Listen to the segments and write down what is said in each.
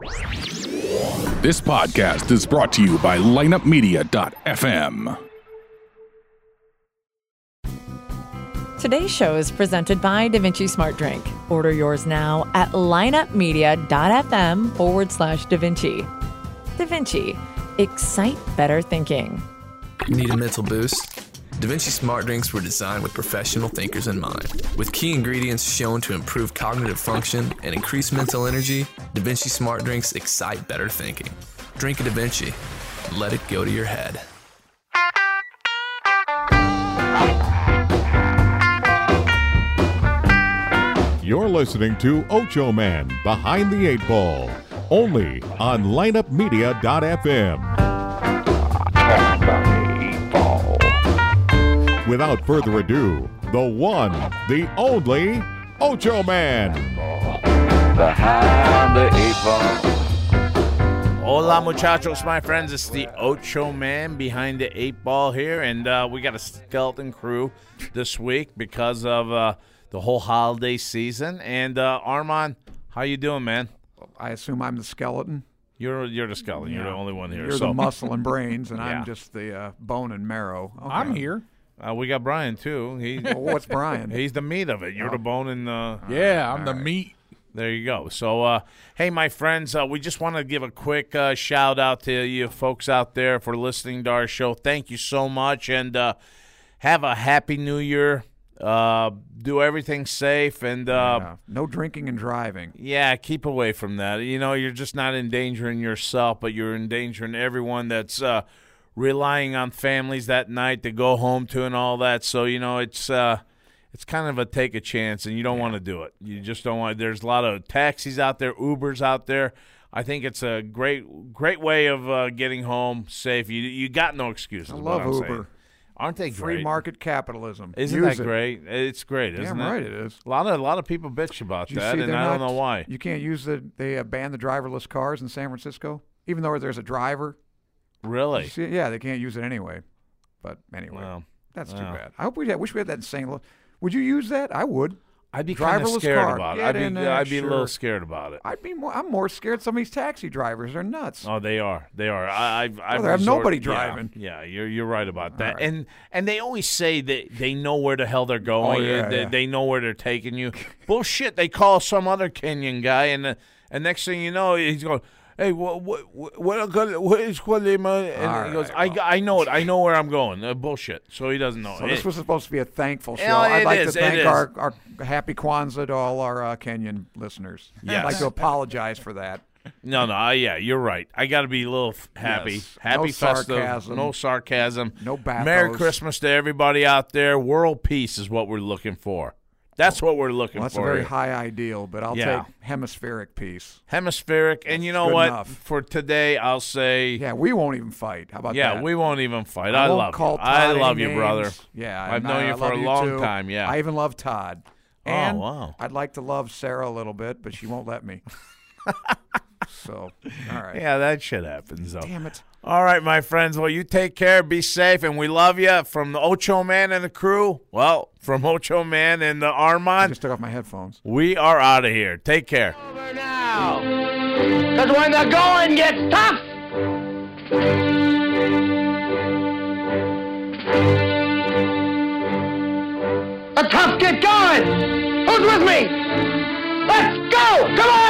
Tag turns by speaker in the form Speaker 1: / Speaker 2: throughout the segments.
Speaker 1: This podcast is brought to you by lineupmedia.fm.
Speaker 2: Today's show is presented by DaVinci Smart Drink. Order yours now at lineupmedia.fm forward slash DaVinci. DaVinci, excite better thinking.
Speaker 3: Need a mental boost? DaVinci Smart Drinks were designed with professional thinkers in mind. With key ingredients shown to improve cognitive function and increase mental energy, Da Vinci Smart Drinks excite better thinking. Drink a Da Vinci. Let it go to your head.
Speaker 4: You're listening to Ocho Man Behind the Eight Ball, only on lineupmedia.fm. Without further ado, the one, the only Ocho Man.
Speaker 5: Behind the eight ball.
Speaker 6: Hola, muchachos, my friends. It's the Ocho Man behind the eight ball here, and uh, we got a skeleton crew this week because of uh, the whole holiday season. And uh, Armand, how you doing, man?
Speaker 7: I assume I'm the skeleton.
Speaker 6: You're you're the skeleton. You're the only one here.
Speaker 7: You're
Speaker 6: so
Speaker 7: the muscle and brains, and
Speaker 6: Yeah.
Speaker 7: I'm just the uh, bone and marrow. Okay.
Speaker 8: I'm here.
Speaker 6: Uh, we got Brian too. He
Speaker 7: Well, what's Brian?
Speaker 6: he's the meat of it. You're the bone and uh,
Speaker 8: Yeah, I'm the meat.
Speaker 6: There you go. So, uh, hey, my friends, uh, we just want to give a quick uh, shout out to you folks out there for listening to our show. Thank you so much, and uh, have a happy New Year. Uh, do everything safe, and uh,
Speaker 7: Yeah. No drinking and driving.
Speaker 6: yeah, keep away from that. You know, you're just not endangering yourself, but you're endangering everyone that's uh, relying on families that night to go home to and all that. So, you know, it's uh, it's kind of a take a chance, and you don't want to do it. You just don't want. There's a lot of taxis out there, Ubers out there. I think it's a great great way of uh, getting home safe. You you got no excuses.
Speaker 7: I love Uber.
Speaker 6: saying. Aren't they
Speaker 7: Free
Speaker 6: great?
Speaker 7: market capitalism.
Speaker 6: Isn't
Speaker 7: Use
Speaker 6: that
Speaker 7: it.
Speaker 6: great? It's great, isn't
Speaker 7: Damn
Speaker 6: it?
Speaker 7: right it is.
Speaker 6: A lot of a lot of people bitch about
Speaker 7: you
Speaker 6: that, and I don't
Speaker 7: not-
Speaker 6: know why.
Speaker 7: You can't use the. They uh, banned the driverless cars in San Francisco, even though there's a driver.
Speaker 6: Really?
Speaker 7: See- yeah, they can't use it anyway. But anyway, that's too bad. I hope we had, wish we had that in St. Louis. Would you use that? I would.
Speaker 6: I'd be kind of
Speaker 7: Driverless
Speaker 6: scared
Speaker 7: car.
Speaker 6: about it.
Speaker 7: Get
Speaker 6: I'd be,
Speaker 7: there,
Speaker 6: I'd be a little scared about it.
Speaker 7: I'd be more. I'm more scared. Some of these taxi drivers are nuts.
Speaker 6: Oh, they are. They are. I, I've, I've resort-
Speaker 7: nobody driving.
Speaker 6: Yeah, you're you're right about that.
Speaker 7: right.
Speaker 6: And and they always say that they know where the hell they're going.
Speaker 7: Oh, yeah,
Speaker 6: they,
Speaker 7: yeah.
Speaker 6: they know where they're taking you. Bullshit. They call some other Kenyan guy, and uh, and next thing you know, he's going. Hey, what what what what is what? And
Speaker 7: All
Speaker 6: he goes,
Speaker 7: right,
Speaker 6: I, I know it. I know where I'm going. Uh, bullshit. So he doesn't know.
Speaker 7: So
Speaker 6: it.
Speaker 7: this was supposed to be a thankful show.
Speaker 6: Yeah,
Speaker 7: I'd like
Speaker 6: is,
Speaker 7: to thank our, our happy Kwanzaa to all our uh, Kenyan listeners. I'd
Speaker 6: Yes.
Speaker 7: like to apologize for that.
Speaker 6: No, no, uh, yeah, you're right. I got to be a little f- happy.
Speaker 7: Yes.
Speaker 6: Happy
Speaker 7: No
Speaker 6: festive.
Speaker 7: sarcasm.
Speaker 6: No sarcasm.
Speaker 7: No bathos.
Speaker 6: Merry Christmas to everybody out there. World peace is what we're looking for. That's what we're looking
Speaker 7: Well, that's a very high ideal, but I'll
Speaker 6: Yeah.
Speaker 7: take hemispheric peace.
Speaker 6: Hemispheric. And you know
Speaker 7: good
Speaker 6: what?
Speaker 7: enough.
Speaker 6: For today, I'll say, yeah,
Speaker 7: Yeah, we won't even fight. How about that?
Speaker 6: Yeah, we won't even fight.
Speaker 7: I
Speaker 6: I, love
Speaker 7: call
Speaker 6: you.
Speaker 7: Todd
Speaker 6: I love you,
Speaker 7: names.
Speaker 6: brother.
Speaker 7: Yeah,
Speaker 6: I've known
Speaker 7: I-
Speaker 6: you
Speaker 7: I
Speaker 6: for a long
Speaker 7: too.
Speaker 6: time, yeah.
Speaker 7: I even love Todd.
Speaker 6: Oh, wow.
Speaker 7: I'd like to love Sarah a little bit, but she won't let me. so, all right.
Speaker 6: Yeah, that shit happens, though.
Speaker 7: Damn it.
Speaker 6: All right, my friends. Well, you take care, be safe, and we love you. From the Ocho Man and the crew, well, from Ocho Man and the
Speaker 7: I
Speaker 6: Armand,
Speaker 7: just took off my headphones.
Speaker 6: we are out of here. Take care.
Speaker 5: Over now. Because when the going gets tough, the tough get going. Who's with me? Let's go! Come on!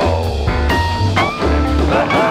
Speaker 5: Behind